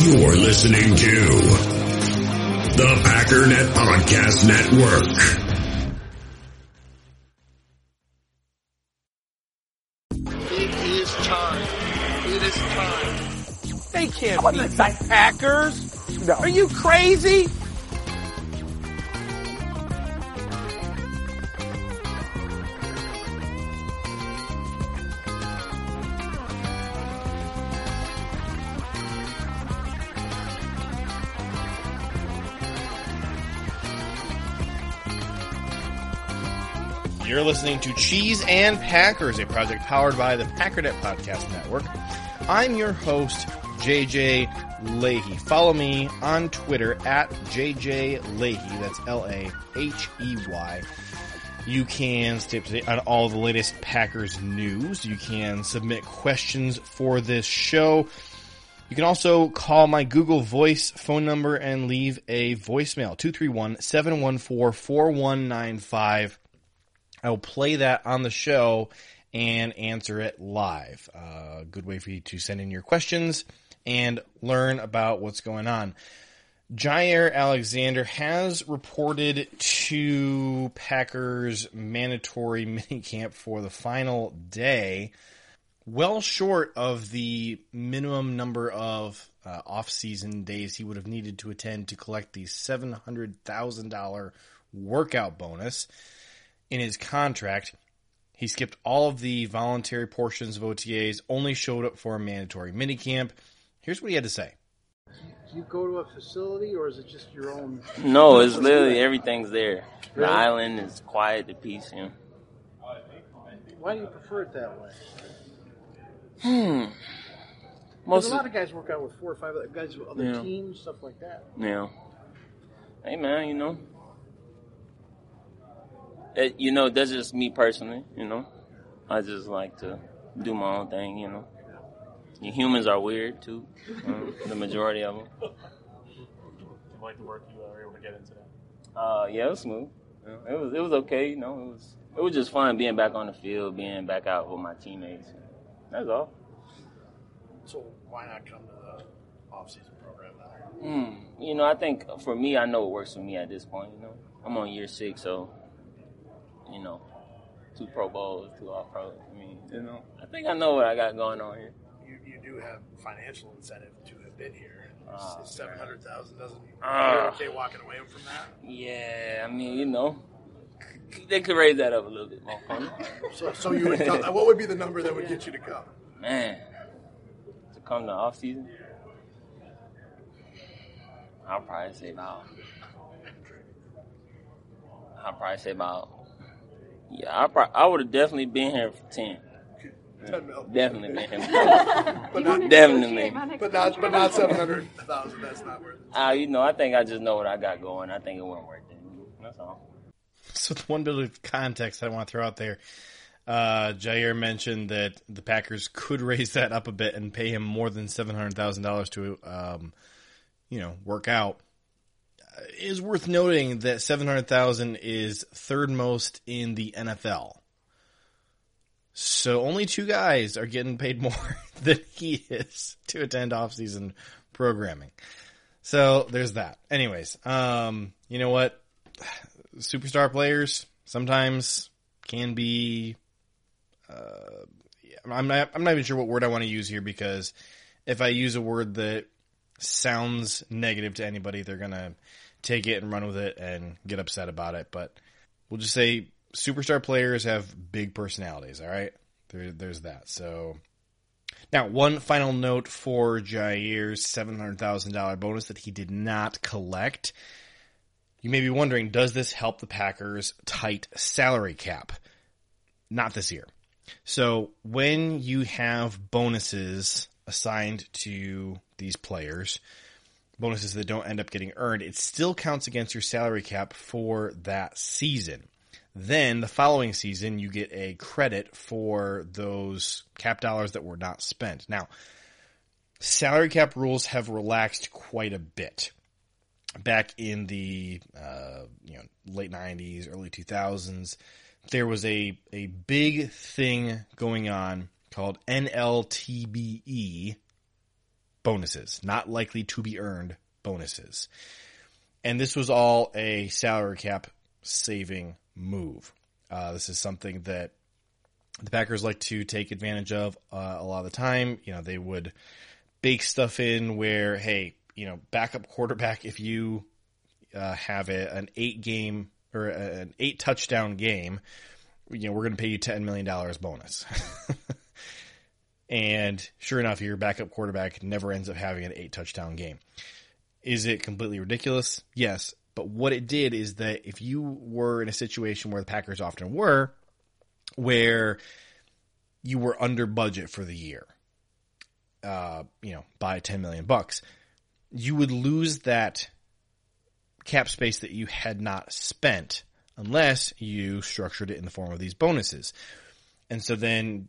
You're listening to the Packernet Podcast Network. It is time. It is time. They can't beat the Packers. No. Are you crazy? You're listening to Cheese and Packers, a project powered by the Packernet Podcast Network. I'm your host, JJ Lahey. Follow me on Twitter at JJ Lahey. That's L-A-H-E-Y. You can stay up to date on all the latest Packers news. You can submit questions for this show. You can also call my Google Voice phone number and leave a voicemail, 231-714-4195. I will play that on the show and answer it live. Uh, good way for you to send in your questions and learn about what's going on. Jaire Alexander has reported to Packers mandatory minicamp for the final day, well short of the minimum number of uh, off-season days he would have needed to attend to collect the $700,000 workout bonus in his contract. He skipped all of the voluntary portions of OTAs, only showed up for a mandatory minicamp. Here's what he had to say. Do you go to a facility or is it just your own? No, it's literally everything's there. The island is quiet, the peace, you know. Why do you prefer it that way? Hmm. Because Most a lot of, of guys work out with four or five other guys with other Yeah. teams, stuff like that. yeah. Hey man, you know. It, you know, that's just me personally, you know. I just like to do my own thing, you know. You humans are weird too, um, the majority of them. like the work you were able to get into that? Uh, yeah, it was smooth. Yeah, It was it was okay, you know. It was it was just fun being back on the field, being back out with my teammates. That's all. So why not come to the off-season program now? Hmm. You know, I think for me, I know it works for me at this point. You know, I'm on year six, so you know, two Pro Bowls, two All Pro. I mean, you know, I think I know what I got going on here. You, you do have financial incentive to have been here. Ah, Seven hundred thousand doesn't. You're okay walking away from that. Yeah, I mean, you know, they could raise that up a little bit more. So, so you would come, what would be the number that would get you to come? Man, to come to off season, I'll probably say about. I'll probably say about. Yeah, I pro- I would have definitely been here for ten. Ten. Definitely been here. But not, Definitely. but not, but not seven hundred thousand. That's not worth it. Uh, you know, I think I just know what I got going. I think it won't work. Then. That's all. So the one bit of context I want to throw out there, uh, Jaire mentioned that the Packers could raise that up a bit and pay him more than seven hundred thousand dollars to, um, you know, work out. It is worth noting that seven hundred thousand is third most in the NFL. So only two guys are getting paid more than he is to attend off-season programming. So there's that. Anyways, um, you know what? superstar players sometimes can be. Uh, I'm not. I'm not even sure what word I want to use here because if I use a word that sounds negative to anybody, they're gonna take it and run with it and get upset about it. But we'll just say superstar players have big personalities. All right, there, there's that. So now, one final note for Jaire's seven hundred thousand dollar bonus that he did not collect. You may be wondering, does this help the Packers' tight salary cap? Not this year. So when you have bonuses assigned to these players, bonuses that don't end up getting earned, it still counts against your salary cap for that season. Then the following season, you get a credit for those cap dollars that were not spent. Now, salary cap rules have relaxed quite a bit back in the uh, you know late '90s, early 2000s, there was a a big thing going on called NLTBE, bonuses, not likely to be earned bonuses. And this was all a salary cap saving move. Uh, this is something that the Packers like to take advantage of uh, a lot of the time. You know, they would bake stuff in where, hey, you know, backup quarterback, if you uh, have a, an eight game or an eight touchdown game, you know, we're going to pay you $10 million bonus. and sure enough, your backup quarterback never ends up having an eight touchdown game. Is it completely ridiculous? Yes. But what it did is that if you were in a situation where the Packers often were, where you were under budget for the year, uh, you know, by 10 million bucks, you would lose that cap space that you had not spent unless you structured it in the form of these bonuses. And so then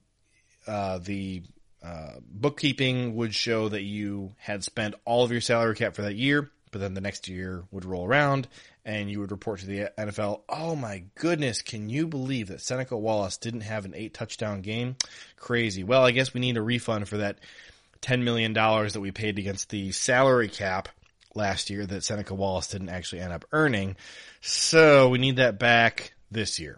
uh, the uh, bookkeeping would show that you had spent all of your salary cap for that year, but then the next year would roll around and you would report to the NFL, oh my goodness, can you believe that Seneca Wallace didn't have an eight touchdown game? Crazy. Well, I guess we need a refund for that $10 million that we paid against the salary cap last year that Seneca Wallace didn't actually end up earning. So we need that back this year.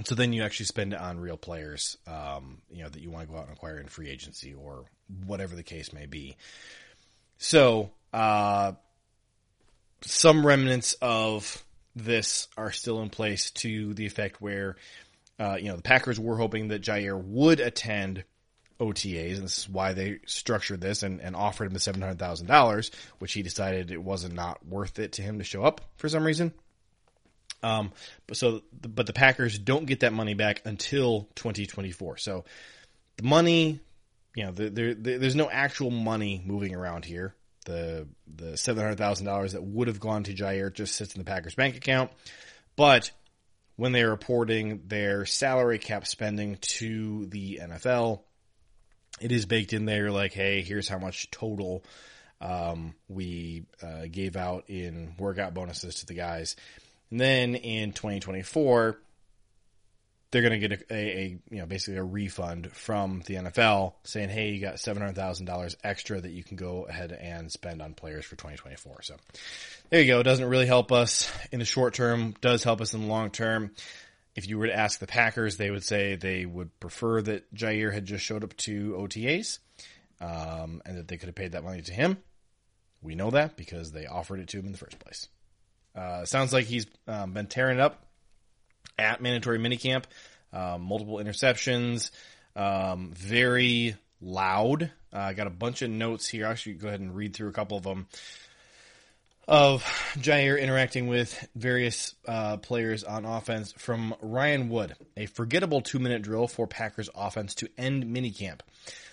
And so then you actually spend it on real players, um, you know, that you want to go out and acquire in free agency or whatever the case may be. So, uh, some remnants of this are still in place to the effect where, uh, you know, the Packers were hoping that Jaire would attend OTAs, and this is why they structured this and, and offered him the seven hundred thousand dollars, which he decided it wasn't not worth it to him to show up for some reason. Um, but so, but the Packers don't get that money back until 2024. So the money, you know, there, there's no actual money moving around here. The the seven hundred thousand dollars that would have gone to Jaire just sits in the Packers bank account, but when they're reporting their salary cap spending to the NFL, it is baked in there. Like, hey, here's how much total um, we uh, gave out in workout bonuses to the guys. And then in 2024, they're going to get a, a, a, you know basically a refund from the NFL saying, "Hey, you got seven hundred thousand dollars extra that you can go ahead and spend on players for 2024." So there you go. It doesn't really help us in the short term. Does help us in the long term. If you were to ask the Packers, they would say they would prefer that Jaire had just showed up to OTAs um, and that they could have paid that money to him. We know that because they offered it to him in the first place. Uh, sounds like he's um, been tearing it up at mandatory minicamp. Um, multiple interceptions, um, very loud. Uh, I got a bunch of notes here. I'll actually go ahead and read through a couple of them of Jaire interacting with various uh, players on offense from Ryan Wood. A forgettable two minute drill for Packers offense to end minicamp.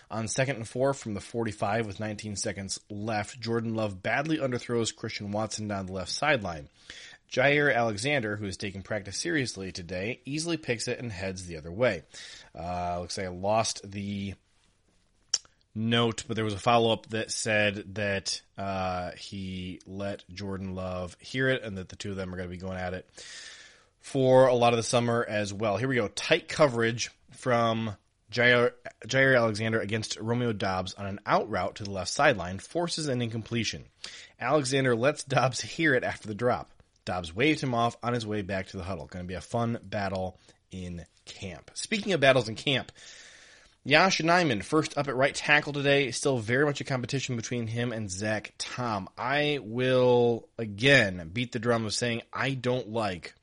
On second and four from the 45 with 19 seconds left, Jordan Love badly underthrows Christian Watson down the left sideline. Jaire Alexander, who is taking practice seriously today, easily picks it and heads the other way. Uh, looks like I lost the note, but there was a follow up that said that uh, he let Jordan Love hear it and that the two of them are going to be going at it for a lot of the summer as well. Here we go. Tight coverage from Jaire, Jaire Alexander against Romeo Doubs on an out route to the left sideline forces an incompletion. Alexander lets Doubs hear it after the drop. Doubs waved him off on his way back to the huddle. Going to be a fun battle in camp. Speaking of battles in camp, Yosh Nijman, first up at right tackle today, still very much a competition between him and Zach Tom. I will again beat the drum of saying I don't like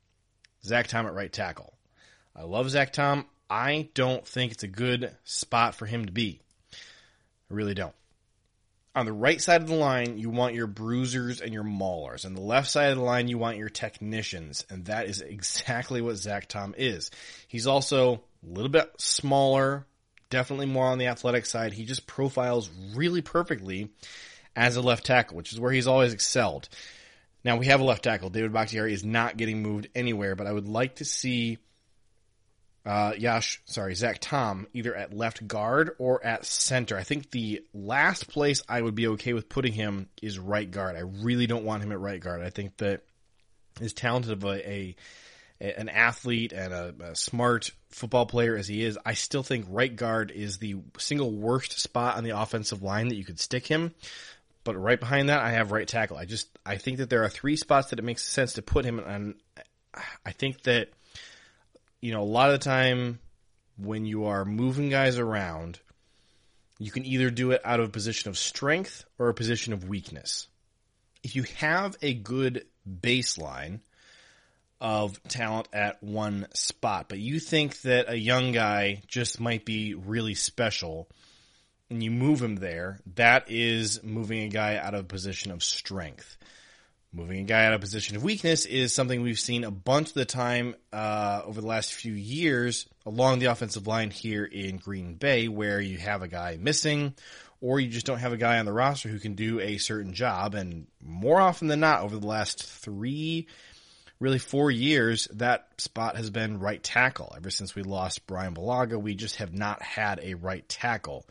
Zach Tom at right tackle. I love Zach Tom. I don't think it's a good spot for him to be. I really don't. On the right side of the line, you want your bruisers and your maulers. On the left side of the line, you want your technicians. And that is exactly what Zach Tom is. He's also a little bit smaller, definitely more on the athletic side. He just profiles really perfectly as a left tackle, which is where he's always excelled. Now we have a left tackle. David Bakhtiari is not getting moved anywhere, but I would like to see uh, Yosh, sorry, Zach Tom, either at left guard or at center. I think the last place I would be okay with putting him is right guard. I really don't want him at right guard. I think that as talented of a, a, a- an athlete and a, a smart football player as he is, I still think right guard is the single worst spot on the offensive line that you could stick him. But right behind that, I have right tackle. I just I think that there are three spots that it makes sense to put him on. I think that you know a lot of the time when you are moving guys around, you can either do it out of a position of strength or a position of weakness. If you have a good baseline of talent at one spot, but you think that a young guy just might be really special and you move him there, that is moving a guy out of a position of strength. Moving a guy out of position of weakness is something we've seen a bunch of the time uh, over the last few years along the offensive line here in Green Bay, where you have a guy missing, or you just don't have a guy on the roster who can do a certain job. And more often than not, over the last three, really four years, that spot has been right tackle. Ever since we lost Bryan Bulaga, we just have not had a right tackle.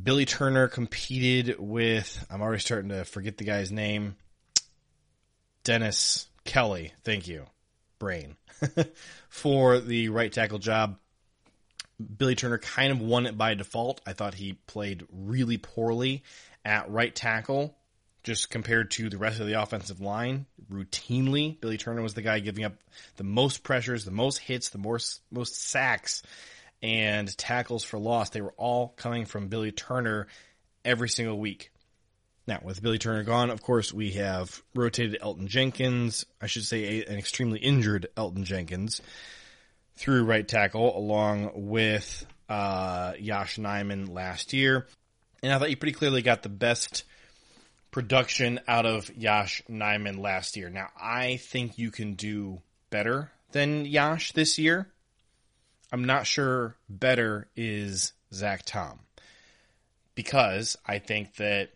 Billy Turner competed with, I'm already starting to forget the guy's name. Dennis Kelly, thank you, brain, for the right tackle job. Billy Turner kind of won it by default. I thought he played really poorly at right tackle, just compared to the rest of the offensive line. Routinely, Billy Turner was the guy giving up the most pressures, the most hits, the most most sacks, and tackles for loss. They were all coming from Billy Turner every single week. Now, with Billy Turner gone, of course, we have rotated Elgton Jenkins, I should say a, an extremely injured Elgton Jenkins, through right tackle, along with uh, Yosh Nijman last year. And I thought you pretty clearly got the best production out of Yosh Nijman last year. Now, I think you can do better than Yosh this year. I'm not sure better is Zach Tom because I think that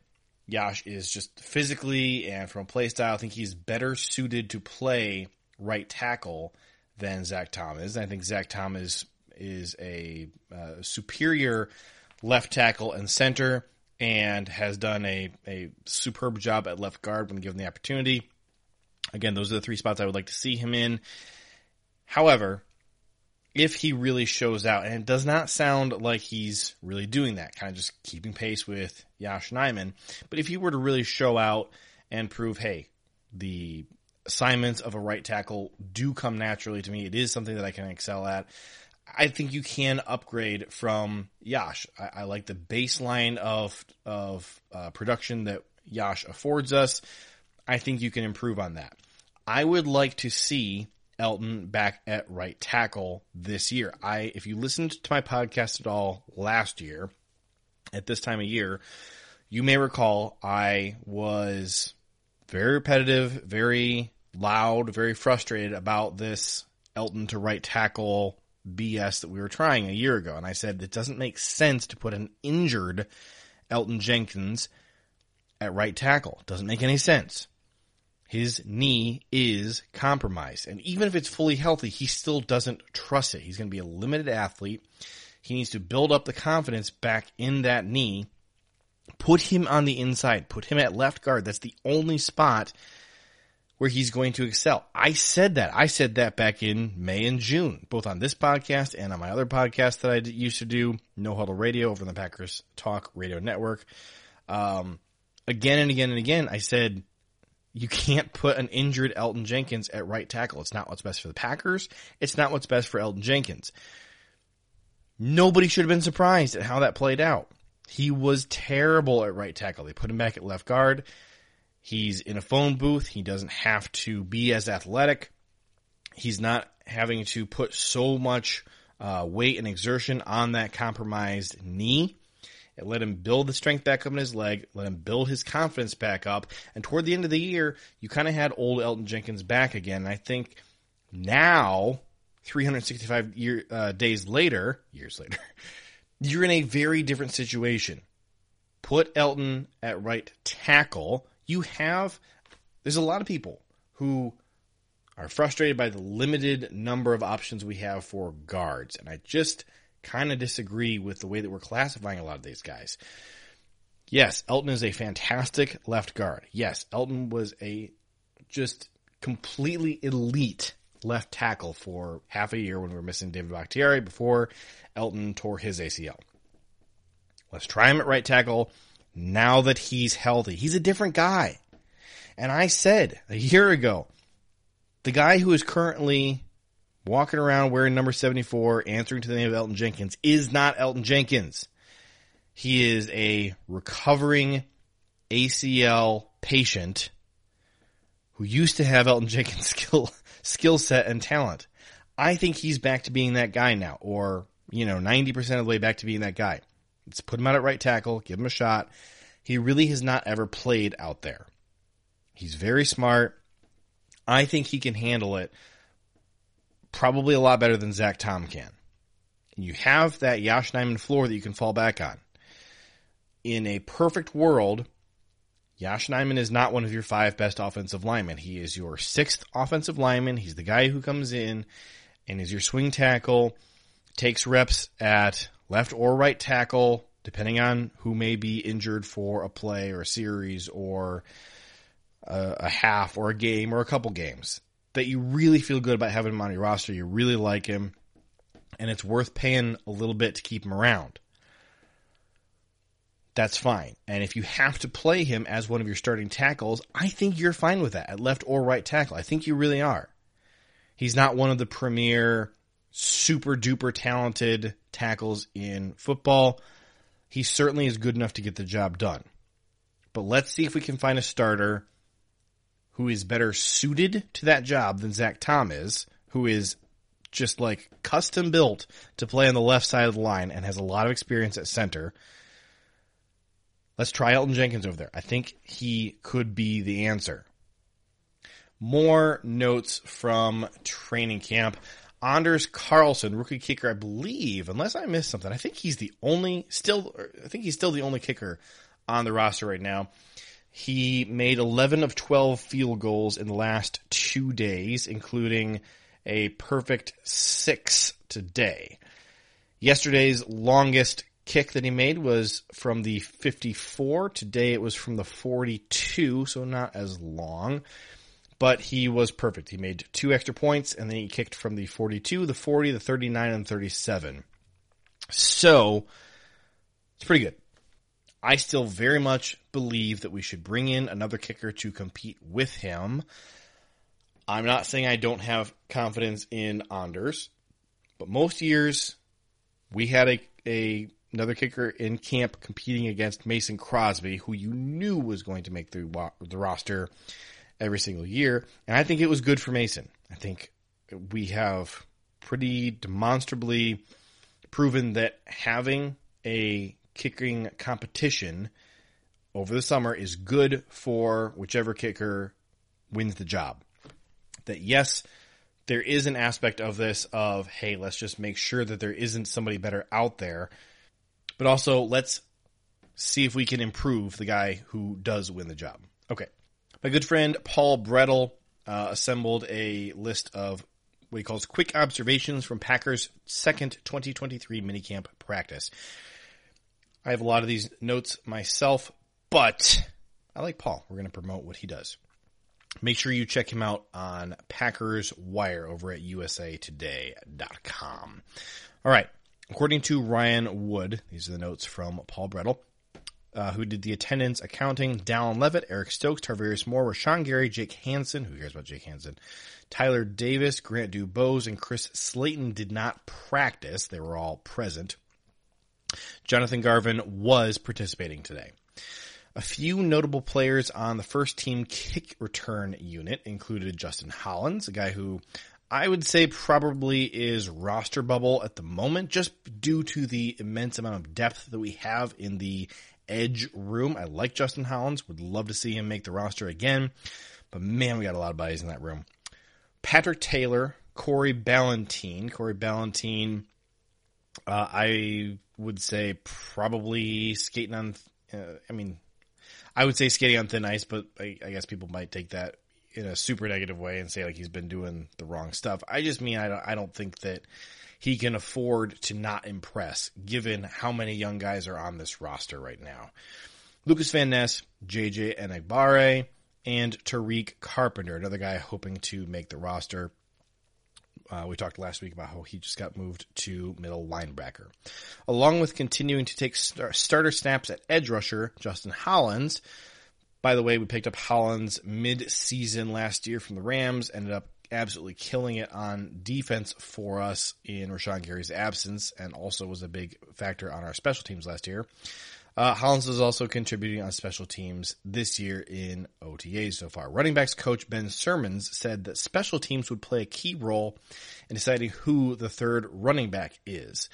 Yosh is just physically and from a play style, I think he's better suited to play right tackle than Zach Thomas. I think Zach Thomas is a uh, superior left tackle and center and has done a, a superb job at left guard when given the opportunity. Again, those are the three spots I would like to see him in. However, if he really shows out, and it does not sound like he's really doing that, kind of just keeping pace with Yosh Nijman, but if he were to really show out and prove, hey, the assignments of a right tackle do come naturally to me, it is something that I can excel at. I think you can upgrade from Yosh. I, I like the baseline of of uh, production that Yosh affords us. I think you can improve on that. I would like to see Elgton back at right tackle this year. I, if you listened to my podcast at all last year, at this time of year, you may recall I was very repetitive, very loud, very frustrated about this Elgton to right tackle BS that we were trying a year ago. And I said it doesn't make sense to put an injured Elgton Jenkins at right tackle. Doesn't make any sense. His knee is compromised. And even if it's fully healthy, he still doesn't trust it. He's going to be a limited athlete. He needs to build up the confidence back in that knee. Put him on the inside. Put him at left guard. That's the only spot where he's going to excel. I said that. I said that back in May and June, both on this podcast and on my other podcast that I used to do, No Huddle Radio over on the Packers Talk Radio Network. Um, again and again and again, I said, you can't put an injured Elgton Jenkins at right tackle. It's not what's best for the Packers. It's not what's best for Elgton Jenkins. Nobody should have been surprised at how that played out. He was terrible at right tackle. They put him back at left guard. He's in a phone booth. He doesn't have to be as athletic. He's not having to put so much uh, weight and exertion on that compromised knee. Let him build the strength back up in his leg, let him build his confidence back up. And toward the end of the year, you kind of had old Elgton Jenkins back again. And I think now, 365 year, uh, days later, years later, you're in a very different situation. Put Elgton at right tackle. You have, there's a lot of people who are frustrated by the limited number of options we have for guards. And I just, kind of disagree with the way that we're classifying a lot of these guys. Yes, Elgton is a fantastic left guard. Yes, Elgton was a just completely elite left tackle for half a year when we were missing David Bakhtiari before Elgton tore his ACL. Let's try him at right tackle now that he's healthy. He's a different guy. And I said a year ago, the guy who is currently walking around wearing number 74, answering to the name of Elgton Jenkins, is not Elgton Jenkins. He is a recovering ACL patient who used to have Elgton Jenkins' skill skill set and talent. I think he's back to being that guy now, or you know, ninety percent of the way back to being that guy. Let's put him out at right tackle, give him a shot. He really has not ever played out there. He's very smart. I think he can handle it probably a lot better than Zach Tom can. And you have that Yosh Nijman floor that you can fall back on. In a perfect world, Yosh Nijman is not one of your five best offensive linemen. He is your sixth offensive lineman. He's the guy who comes in and is your swing tackle, takes reps at left or right tackle, depending on who may be injured for a play or a series or a, a half or a game or a couple games. That you really feel good about having him on your roster. You really like him, and it's worth paying a little bit to keep him around that's fine. And if you have to play him as one of your starting tackles, I think you're fine with that at left or right tackle. I think you really are. He's not one of the premier, super duper talented tackles in football. He certainly is good enough to get the job done. But let's see if we can find a starter who is better suited to that job than Zach Tom is, who is just like custom built to play on the left side of the line and has a lot of experience at center Let's try Elgton Jenkins over there. I think he could be the answer. More notes from training camp. Anders Carlson, rookie kicker, I believe, unless I missed something, I think he's the only, still, I think he's still the only kicker on the roster right now. He made 11 of 12 field goals in the last two days, including a perfect six today. Yesterday's longest kick that he made was from the 54. Today it was from the 42, so not as long. But he was perfect. He made two extra points and then he kicked from the 42, the 40, the 39, and 37. So, it's pretty good. I still very much believe that we should bring in another kicker to compete with him. I'm not saying I don't have confidence in Anders, but most years we had a, a another kicker in camp competing against Mason Crosby, who you knew was going to make the, the roster every single year. And I think it was good for Mason. I think we have pretty demonstrably proven that having a kicking competition over the summer is good for whichever kicker wins the job. That yes, there is an aspect of this of, hey, let's just make sure that there isn't somebody better out there but also let's see if we can improve the guy who does win the job. Okay. My good friend Paul Bretl uh, assembled a list of what he calls quick observations from Packers' second 2023 minicamp practice. I have a lot of these notes myself, but I like Paul. We're going to promote what he does. Make sure you check him out on Packers Wire over at usatoday.com. All right. According to Ryan Wood, these are the notes from Paul Bretl, uh, who did the attendance accounting, Dallin Leavitt, Eric Stokes, Tarvarius Moore, Rashan Gary, Jake Hanson, who cares about Jake Hanson, Tyler Davis, Grant DuBose, and Chris Slayton did not practice. They were all present. Jonathan Garvin was participating today. A few notable players on the first team kick return unit included Justin Hollins, a guy who I would say probably is roster bubble at the moment, just due to the immense amount of depth that we have in the edge room. I like Justin Hollins, would love to see him make the roster again, but man, we got a lot of bodies in that room. Patrick Taylor, Corey Ballentine, Corey Ballentine, uh, I would say probably skating on, uh, I mean, I would say skating on thin ice, but I, I guess people might take that in a super negative way and say like he's been doing the wrong stuff. I just mean I don't, I don't think that he can afford to not impress given how many young guys are on this roster right now. Lucas Van Ness, JJ Enagbare, and Tariq Carpenter, another guy hoping to make the roster. Uh, we talked last week about how he just got moved to middle linebacker. Along with continuing to take star- starter snaps at edge rusher, Justin Hollins. By the way, we picked up Hollins mid-season last year from the Rams, ended up absolutely killing it on defense for us in Rashan Gary's absence, and also was a big factor on our special teams last year. Uh, Hollins is also contributing on special teams this year in OTAs so far. Running backs coach Ben Sirmans said that special teams would play a key role in deciding who the third running back is.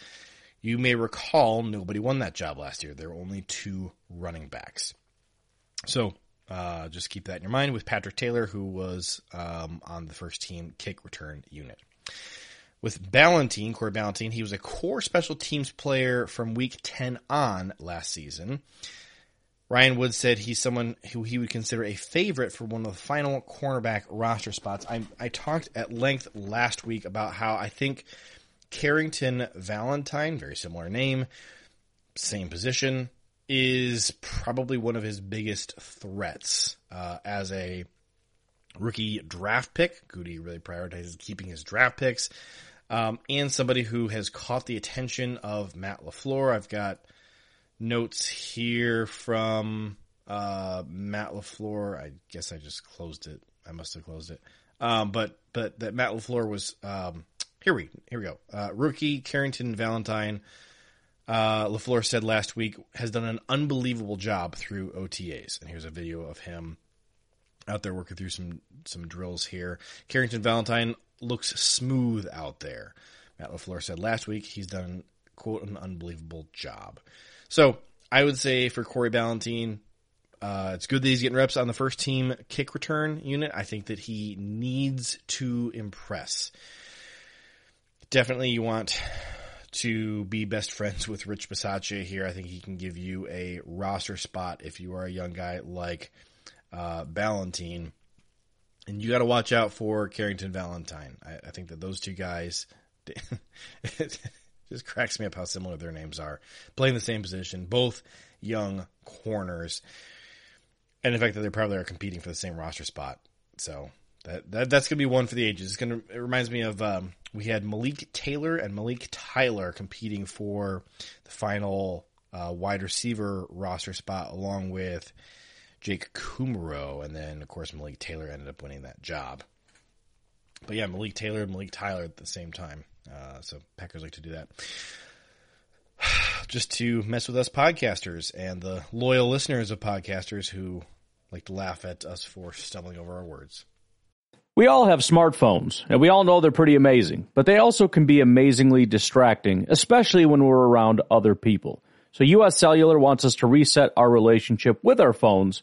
You may recall nobody won that job last year. There were only two running backs. So uh, just keep that in your mind with Patrick Taylor, who was um, on the first team kick return unit. With Ballentine, Corey Ballentine, he was a core special teams player from week 10 on last season. Ryan Wood said he's someone who he would consider a favorite for one of the final cornerback roster spots. I, I talked at length last week about how I think Carrington Valentine, very similar name, same position, is probably one of his biggest threats uh, as a rookie draft pick. Goody really prioritizes keeping his draft picks um, and somebody who has caught the attention of Matt LaFleur. I've got notes here from uh, Matt LaFleur. I guess I just closed it. I must have closed it. Um, but but that Matt LaFleur was um, here we here we go. Uh, rookie Carrington Valentine. Uh, LaFleur said last week has done an unbelievable job through OTAs, and here's a video of him out there working through some some drills here. Carrington Valentine looks smooth out there. Matt LaFleur said last week he's done, quote, an unbelievable job. So I would say for Corey Ballentine, uh, it's good that he's getting reps on the first team kick return unit. I think that he needs to impress. Definitely, you want to be best friends with Rich Bisaccia here. I think he can give you a roster spot if you are a young guy like uh, Ballentine and you got to watch out for Carrington Valentine. I, I think that those two guys, just cracks me up how similar their names are. Playing the same position, both young corners, and the fact that they probably are competing for the same roster spot. So that, that that's gonna be one for the ages. It's gonna it reminds me of um, we had Malik Taylor and Malik Tyler competing for the final uh, wide receiver roster spot, along with Jake Kumerow, and then of course Malik Taylor ended up winning that job. But yeah, Malik Taylor and Malik Tyler at the same time. Uh, so Packers like to do that. Just to mess with us podcasters and the loyal listeners of podcasters who like to laugh at us for stumbling over our words. We all have smartphones, and we all know they're pretty amazing, but they also can be amazingly distracting, especially when we're around other people. So US Cellular wants us to reset our relationship with our phones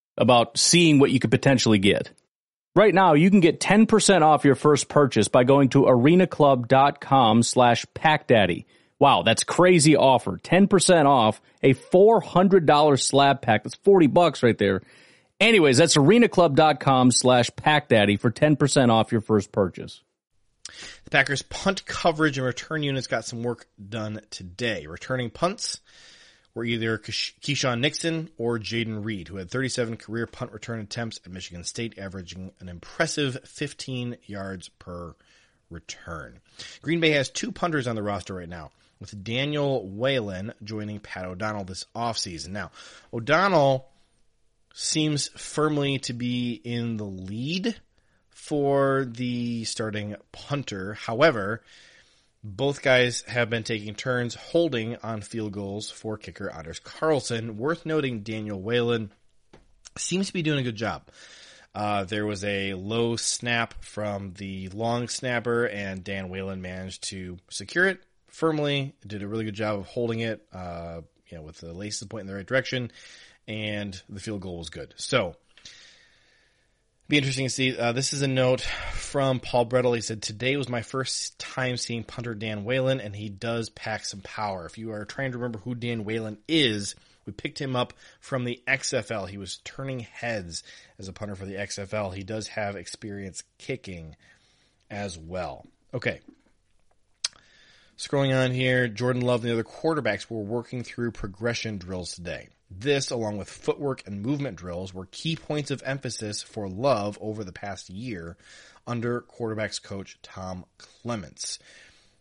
about seeing what you could potentially get. Right now, you can get 10% off your first purchase by going to arenaclub.com slash packdaddy. Wow, that's crazy offer. 10% off a $400 slab pack. That's 40 bucks right there. Anyways, that's arenaclub.com slash packdaddy for 10% off your first purchase. The Packers punt coverage and return units got some work done today. Returning punts were either Keisean Nixon or Jayden Reed, who had 37 career punt return attempts at Michigan State, averaging an impressive 15 yards per return. Green Bay has two punters on the roster right now, with Daniel Whelan joining Pat O'Donnell this offseason. Now, O'Donnell seems firmly to be in the lead for the starting punter. However, Both guys have been taking turns holding on field goals for kicker Anders Carlson. Worth noting, Daniel Whelan seems to be doing a good job. Uh, there was a low snap from the long snapper, and Dan Whelan managed to secure it firmly. Did a really good job of holding it, uh, you know, with the laces pointing in the right direction, and the field goal was good. So, be interesting to see. Uh, this is a note from Paul Bretl. He said, Today was my first time seeing punter Dan Whelan, and he does pack some power. If you are trying to remember who Dan Whelan is, we picked him up from the XFL. He was turning heads as a punter for the XFL. He does have experience kicking as well. Okay. Scrolling on here, Jordan Love and the other quarterbacks were working through progression drills today. This, along with footwork and movement drills, were key points of emphasis for Love over the past year under quarterbacks coach Tom Clements.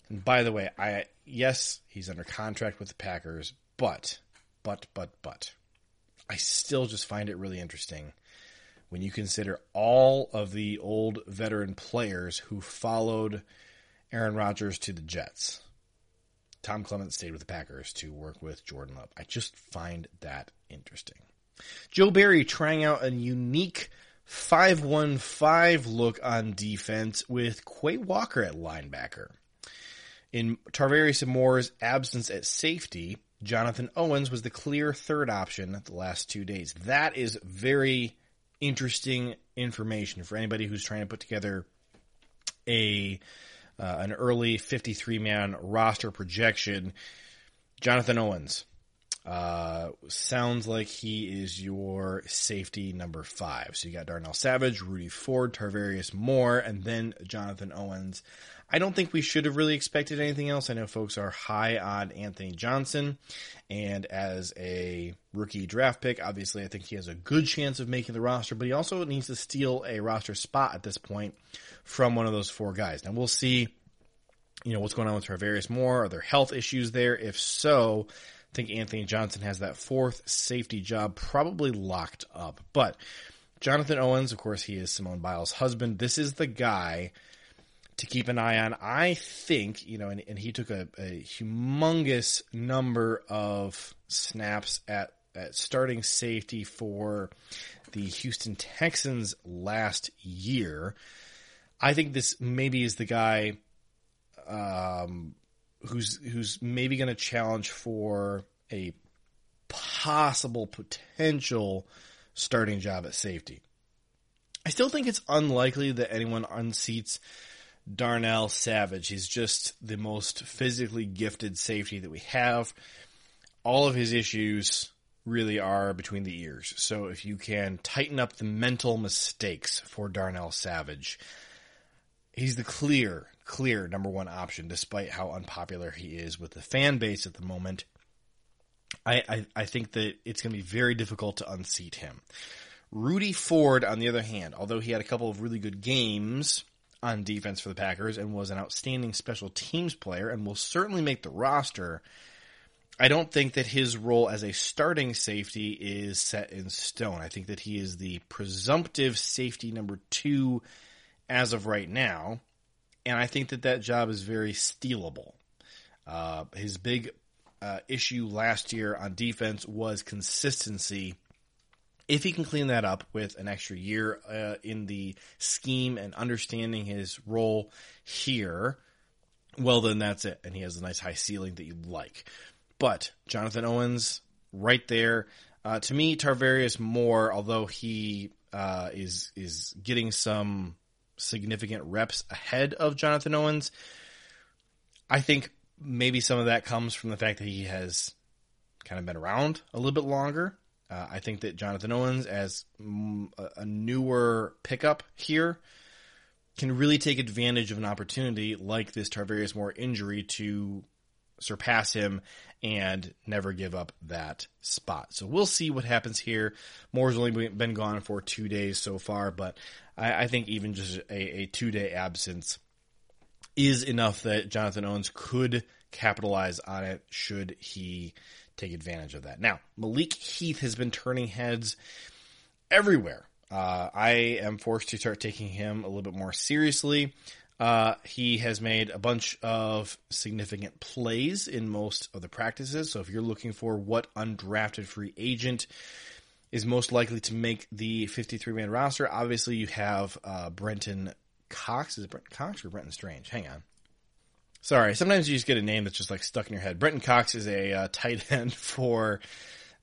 And by the way, I yes, he's under contract with the Packers, but but but but I still just find it really interesting when you consider all of the old veteran players who followed Aaron Rodgers to the Jets. Tom Clements stayed with the Packers to work with Jordan Love. I just find that interesting. Joe Barry trying out a unique 5-1-5 look on defense with Quay Walker at linebacker. In Tarvarius Moore's absence at safety, Jonathan Owens was the clear third option the last two days. That is very interesting information for anybody who's trying to put together a uh, an early 53 man roster projection. Jonathan Owens uh, sounds like he is your safety number five. So you got Darnell Savage, Rudy Ford, Tarvarius Moore, and then Jonathan Owens. I don't think we should have really expected anything else. I know folks are high on Anthony Johnson, and as a rookie draft pick, obviously I think he has a good chance of making the roster, but he also needs to steal a roster spot at this point from one of those four guys. Now we'll see, you know, what's going on with Tarvarius Moore. Are there health issues there? If so, I think Anthony Johnson has that fourth safety job probably locked up. But Jonathan Owens, of course, he is Simone Biles' husband. This is the guy to keep an eye on. I think, you know, and, and he took a, a, humongous number of snaps at, at starting safety for the Houston Texans last year. I think this maybe is the guy um, who's who's maybe going to challenge for a possible potential starting job at safety. I still think it's unlikely that anyone unseats Darnell Savage. He's just the most physically gifted safety that we have. All of his issues really are between the ears. So if you can tighten up the mental mistakes for Darnell Savage, he's the clear, clear number one option, despite how unpopular he is with the fan base at the moment. I, I, I think that it's going to be very difficult to unseat him. Rudy Ford, on the other hand, although he had a couple of really good games, on defense for the Packers and was an outstanding special teams player and will certainly make the roster. I don't think that his role as a starting safety is set in stone. I think that he is the presumptive safety number two as of right now. And I think that that job is very stealable. Uh, his big uh, issue last year on defense was consistency if he can clean that up with an extra year uh, in the scheme and understanding his role here, well, then that's it. And he has a nice high ceiling that you like. But Jonathan Owens, right there. Uh, to me, Tarvarius Moore, although he uh, is is getting some significant reps ahead of Jonathan Owens, I think maybe some of that comes from the fact that he has kind of been around a little bit longer. Uh, I think that Jonathan Owens, as a newer pickup here, can really take advantage of an opportunity like this Tarvarius Moore injury to surpass him and never give up that spot. So we'll see what happens here. Moore's only been gone for two days so far, but I, I think even just a, a two day absence is enough that Jonathan Owens could capitalize on it should he take advantage of that. Now, Malik Heath has been turning heads everywhere. Uh, I am forced to start taking him a little bit more seriously. Uh, he has made a bunch of significant plays in most of the practices. So if you're looking for what undrafted free agent is most likely to make the 53 man roster, obviously you have uh, Brenton Cox. Is it Brenton Cox or Brenton Strange? Hang on. Sorry, sometimes you just get a name that's just like stuck in your head. Brenton Cox is a uh, tight end for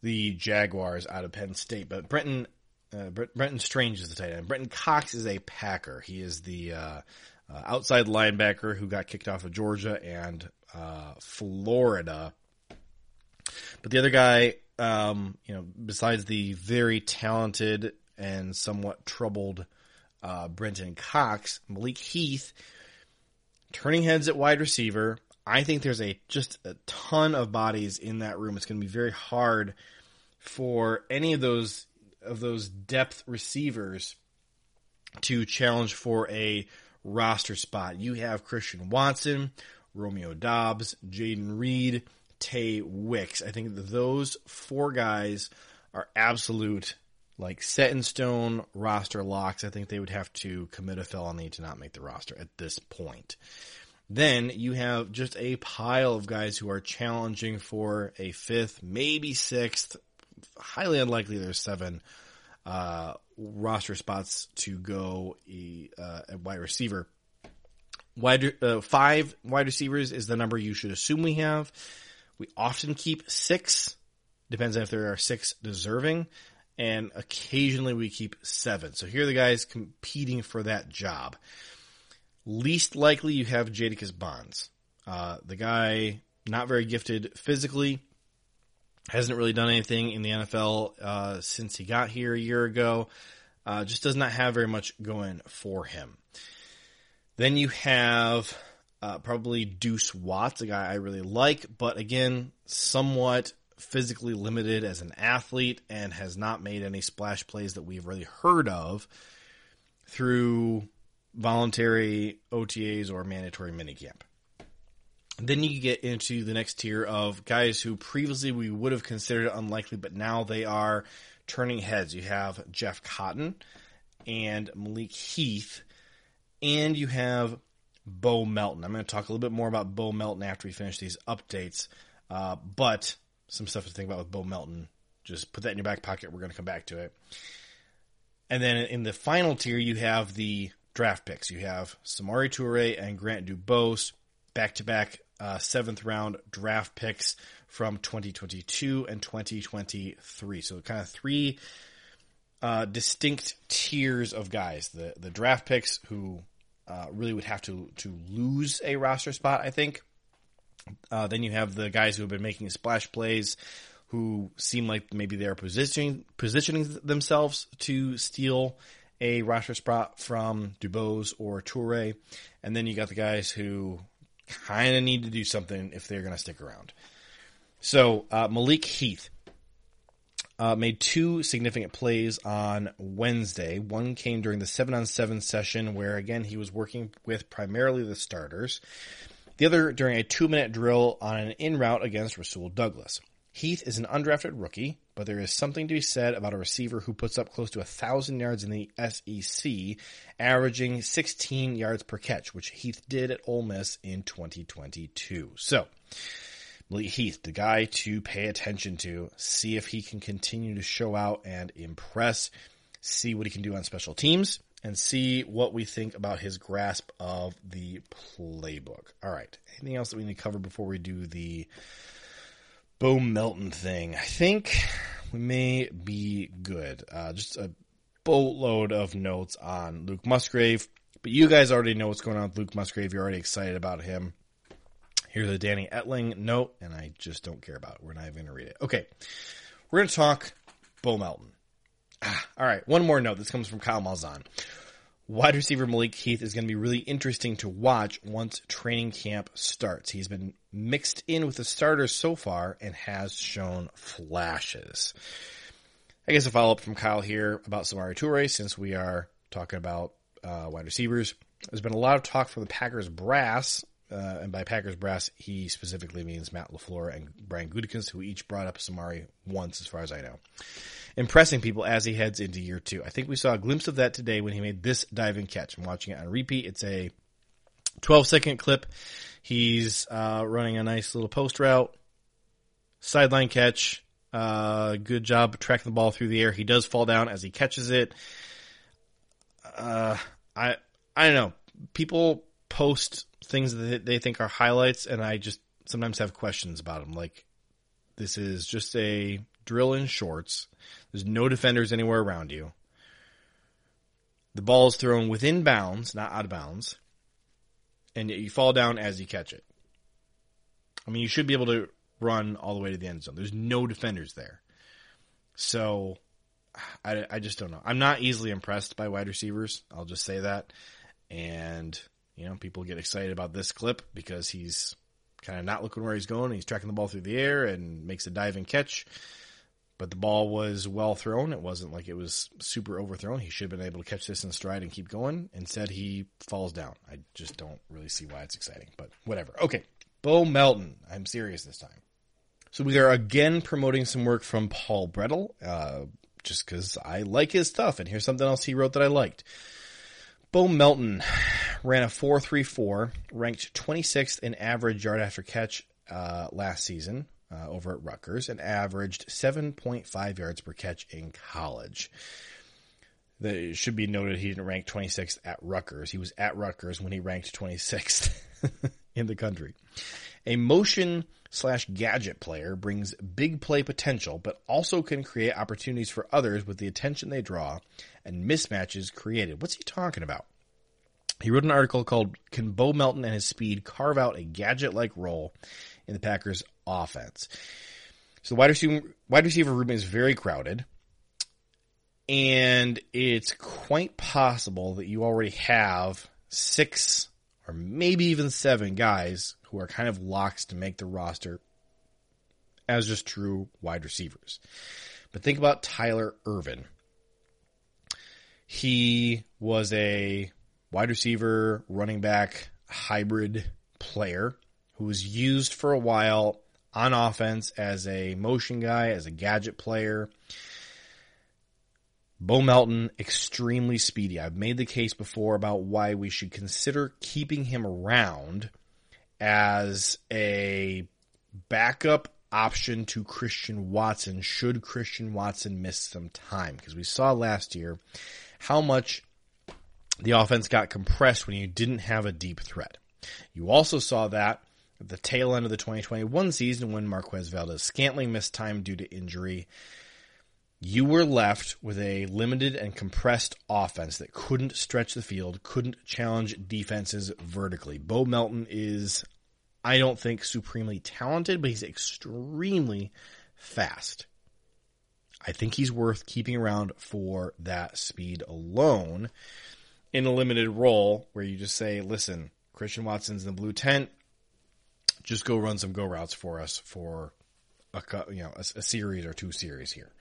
the Jaguars out of Penn State, but Brenton uh, Brenton Strange is the tight end. Brenton Cox is a Packer. He is the uh, uh, outside linebacker who got kicked off of Georgia and uh, Florida. But the other guy, um, you know, besides the very talented and somewhat troubled uh, Brenton Cox, Malik Heath, turning heads at wide receiver. I think there's a just a ton of bodies in that room. It's going to be very hard for any of those of those depth receivers to challenge for a roster spot. You have Christian Watson, Romeo Doubs, Jayden Reed, Tay Wicks. I think those four guys are absolute like set in stone roster locks. I think they would have to commit a felony to not make the roster at this point. Then you have just a pile of guys who are challenging for a fifth, maybe sixth. Highly unlikely there's seven uh, roster spots to go uh, at wide receiver. Wide uh, five wide receivers is the number you should assume we have. We often keep six. Depends on if there are six deserving, and occasionally we keep seven. So here are the guys competing for that job. Least likely you have Jadakiss Bonds. Uh, the guy not very gifted physically, hasn't really done anything in the NFL uh, since he got here a year ago. Uh, just does not have very much going for him. Then you have uh, probably Deuce Watts, a guy I really like, but again, somewhat physically limited as an athlete and has not made any splash plays that we've really heard of through voluntary OTAs or mandatory minicamp. Then you get into the next tier of guys who previously we would have considered unlikely, but now they are turning heads. You have Jeff Cotton and Malik Heath, and you have Bo Melton. I'm going to talk a little bit more about Bo Melton after we finish these updates, uh, but some stuff to think about with Bo Melton. Just put that in your back pocket. We're going to come back to it. And then in the final tier, you have the draft picks. You have Samori Toure and Grant DuBose, back to back seventh round draft picks from 2022 and 2023. So kind of three uh, distinct tiers of guys. The the draft picks who uh, really would have to to lose a roster spot, I think. Uh, then you have the guys who have been making splash plays, who seem like maybe they're positioning positioning themselves to steal a roster spot from DuBose or Toure, and then you got the guys who kind of need to do something if they're going to stick around. So uh, Malik Heath uh, made two significant plays on Wednesday. One came during the seven on seven session, where again he was working with primarily the starters. The other during a two minute drill on an in route against Rasul Douglas. Heath is an undrafted rookie, but there is something to be said about a receiver who puts up close to a thousand yards in the SEC, averaging 16 yards per catch, which Heath did at Ole Miss in 2022. So, Malik Heath, the guy to pay attention to, see if he can continue to show out and impress, see what he can do on special teams, and see what we think about his grasp of the playbook. All right. Anything else that we need to cover before we do the Bo Melton thing. I think we may be good. Uh, just a boatload of notes on Luke Musgrave, but you guys already know what's going on with Luke Musgrave. You're already excited about him. Here's a Danny Etling note, and I just don't care about it. We're not even going to read it. Okay. We're going to talk Bo Melton. Ah, all right. One more note. This comes from Kyle Malzahn wide receiver Malik Heath is going to be really interesting to watch once training camp starts. He's been mixed in with the starters so far and has shown flashes. I guess a follow up from Kyle here about Samori Toure since we are talking about uh, wide receivers. There's been a lot of talk from the Packers brass, uh, and by Packers brass, he specifically means Matt LaFleur and Brian Gutekunst, who each brought up Samori once, as far as I know impressing people as he heads into year two. I think we saw a glimpse of that today when he made this diving catch. I'm watching it on repeat. It's a 12 second clip. He's uh, running a nice little post route, sideline catch. Uh, good job tracking the ball through the air. He does fall down as he catches it. Uh, I I don't know. People post things that they think are highlights, and I just sometimes have questions about them. Like this is just a drill in shorts. There's no defenders anywhere around you. The ball is thrown within bounds, not out of bounds, and you fall down as you catch it. I mean, you should be able to run all the way to the end zone. There's no defenders there. So I, I just don't know. I'm not easily impressed by wide receivers. I'll just say that. And, you know, people get excited about this clip because he's kind of not looking where he's going. He's tracking the ball through the air and makes a diving catch. But the ball was well thrown. It wasn't like it was super overthrown. He should have been able to catch this in stride and keep going. Instead, he falls down. I just don't really see why it's exciting, but whatever. Okay. Bo Melton. I'm serious this time. So we are again promoting some work from Paul Bretl, uh, just because I like his stuff. And here's something else he wrote that I liked. Bo Melton ran a 4.34, ranked 26th in average yard after catch uh, last season uh, over at Rutgers, and averaged 7.5 yards per catch in college. The, it should be noted he didn't rank 26th at Rutgers. He was at Rutgers when he ranked 26th in the country. A motion slash gadget player brings big play potential, but also can create opportunities for others with the attention they draw and mismatches created. What's he talking about? He wrote an article called Can Bo Melton and his speed carve out a gadget like role in the Packers offense? So the wide receiver, wide receiver room is very crowded. And it's quite possible that you already have six or maybe even seven guys who are kind of locks to make the roster as just true wide receivers. But think about Tyler Ervin. He was a wide receiver, running back, hybrid player who was used for a while on offense as a motion guy, as a gadget player. Bo Melton, extremely speedy. I've made the case before about why we should consider keeping him around as a backup option to Christian Watson should Christian Watson miss some time. Because we saw last year how much the offense got compressed when you didn't have a deep threat. You also saw that at the tail end of the 2021 season when Marquez Valdes Scantling missed time due to injury. You were left with a limited and compressed offense that couldn't stretch the field, couldn't challenge defenses vertically. Bo Melton is, I don't think, supremely talented, but he's extremely fast. I think he's worth keeping around for that speed alone in a limited role where you just say, listen, Christian Watson's in the blue tent. Just go run some go routes for us for a you know a, a series or two series here.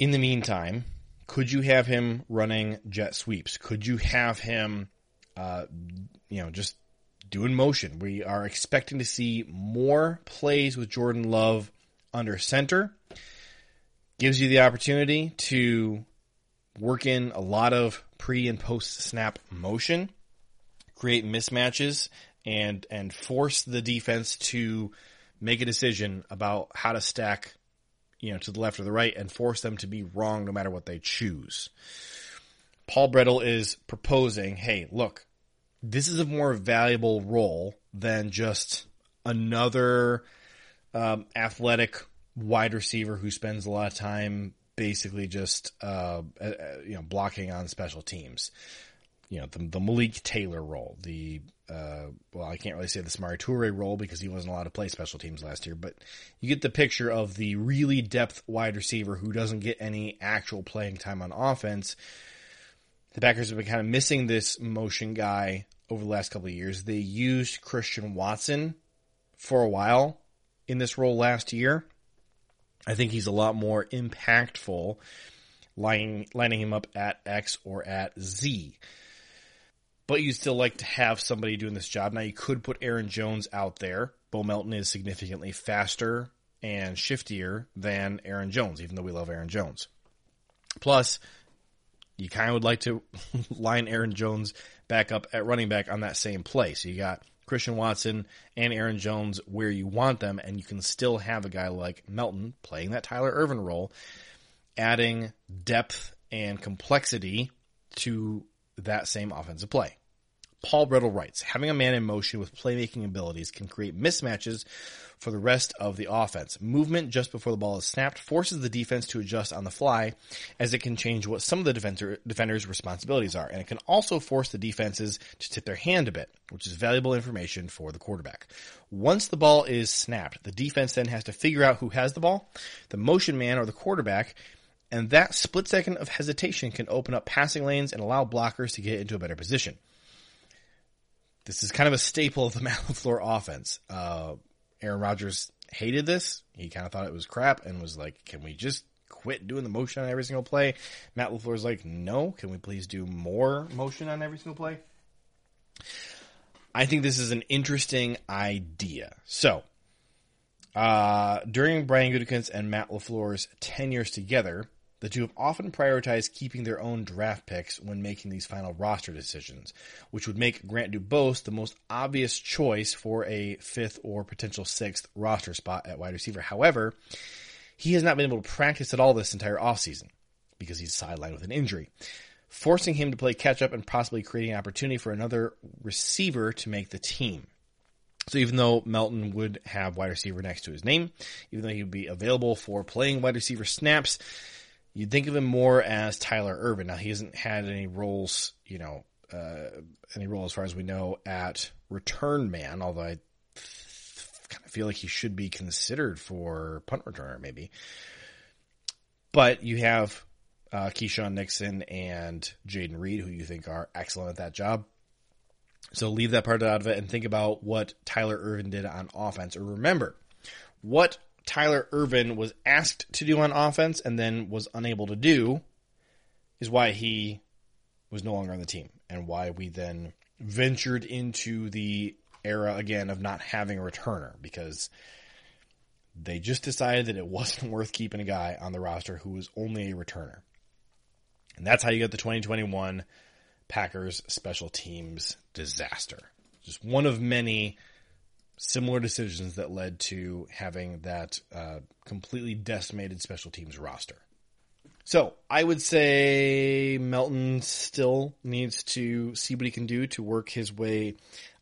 In the meantime, could you have him running jet sweeps? Could you have him, uh, you know, just doing motion? We are expecting to see more plays with Jordan Love under center. Gives you the opportunity to work in a lot of pre and post snap motion, create mismatches, and and force the defense to make a decision about how to stack you know, to the left or the right and force them to be wrong no matter what they choose. Paul Bretl is proposing, hey, look, this is a more valuable role than just another um, athletic wide receiver who spends a lot of time basically just uh, uh, you know blocking on special teams. You know the, the Malik Taylor role, the uh, well, I can't really say the Samori Toure role because he wasn't allowed to play special teams last year, but you get the picture of the really depth wide receiver who doesn't get any actual playing time on offense. The Packers have been kind of missing this motion guy over the last couple of years. They used Christian Watson for a while in this role last year. I think he's a lot more impactful lining, lining him up at X or at Z but you'd still like to have somebody doing this job. Now you could put Aaron Jones out there. Bo Melton is significantly faster and shiftier than Aaron Jones, even though we love Aaron Jones. Plus, you kind of would like to line Aaron Jones back up at running back on that same play. So you got Christian Watson and Aaron Jones where you want them, and you can still have a guy like Melton playing that Tyler Ervin role, adding depth and complexity to that same offensive play. Paul Bretl writes, having a man in motion with playmaking abilities can create mismatches for the rest of the offense. Movement just before the ball is snapped forces the defense to adjust on the fly as it can change what some of the defender, defenders' responsibilities are. And it can also force the defenses to tip their hand a bit, which is valuable information for the quarterback. Once the ball is snapped, the defense then has to figure out who has the ball, the motion man or the quarterback, and that split second of hesitation can open up passing lanes and allow blockers to get into a better position. This is kind of a staple of the Matt LaFleur offense. Uh, Aaron Rodgers hated this. He kind of thought it was crap and was like, can we just quit doing the motion on every single play? Matt LaFleur's like, no, can we please do more motion on every single play? I think this is an interesting idea. So, uh, during Brian Gutekunst and Matt LaFleur's tenures together, the two have often prioritized keeping their own draft picks when making these final roster decisions, which would make Grant DuBose the most obvious choice for a fifth or potential sixth roster spot at wide receiver. However, he has not been able to practice at all this entire offseason because he's sidelined with an injury, forcing him to play catch up and possibly creating an opportunity for another receiver to make the team. So even though Melton would have wide receiver next to his name, even though he would be available for playing wide receiver snaps, You'd think of him more as Tyler Ervin. Now he hasn't had any roles, you know, uh, any role as far as we know at return man. Although I kind of feel like he should be considered for punt returner, maybe. But you have uh, Keisean Nixon and Jayden Reed, who you think are excellent at that job. So leave that part out of it and think about what Tyler Ervin did on offense. Or remember, what Tyler Ervin was asked to do on offense and then was unable to do is why he was no longer on the team and why we then ventured into the era again of not having a returner because they just decided that it wasn't worth keeping a guy on the roster who was only a returner. And that's how you get the 2021 Packers special teams disaster. Just one of many similar decisions that led to having that uh, completely decimated special teams roster. So I would say Melton still needs to see what he can do to work his way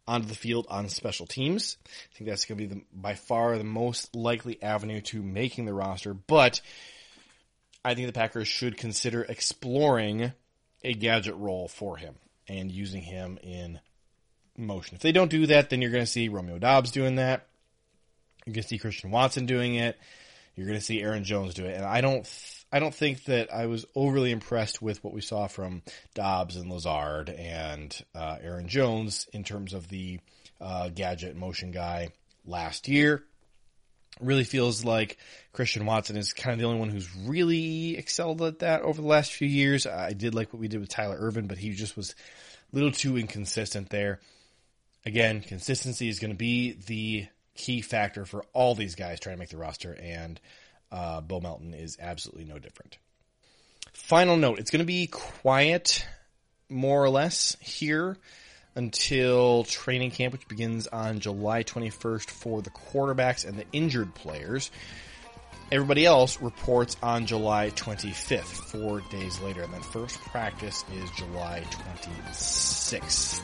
onto the field on special teams. I think that's going to be the, by far the most likely avenue to making the roster, but I think the Packers should consider exploring a gadget role for him and using him in motion. If they don't do that, then you're going to see Romeo Doubs doing that. You're going to see Christian Watson doing it. You're going to see Aaron Jones do it. And I don't, th- I don't think that I was overly impressed with what we saw from Doubs and Lazard and uh, Aaron Jones in terms of the uh, gadget motion guy last year. Really feels like Christian Watson is kind of the only one who's really excelled at that over the last few years. I did like what we did with Tyler Ervin, but he just was a little too inconsistent there again, consistency is going to be the key factor for all these guys trying to make the roster, and uh, Bo Melton is absolutely no different. Final note: it's going to be quiet, more or less, here until training camp, which begins on July 21st for the quarterbacks and the injured players. Everybody else reports on July 25th, four days later, and then first practice is July 26th.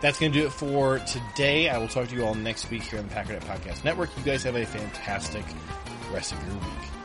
That's going to do it for today. I will talk to you all next week here on the Packernet Podcast Network. You guys have a fantastic rest of your week.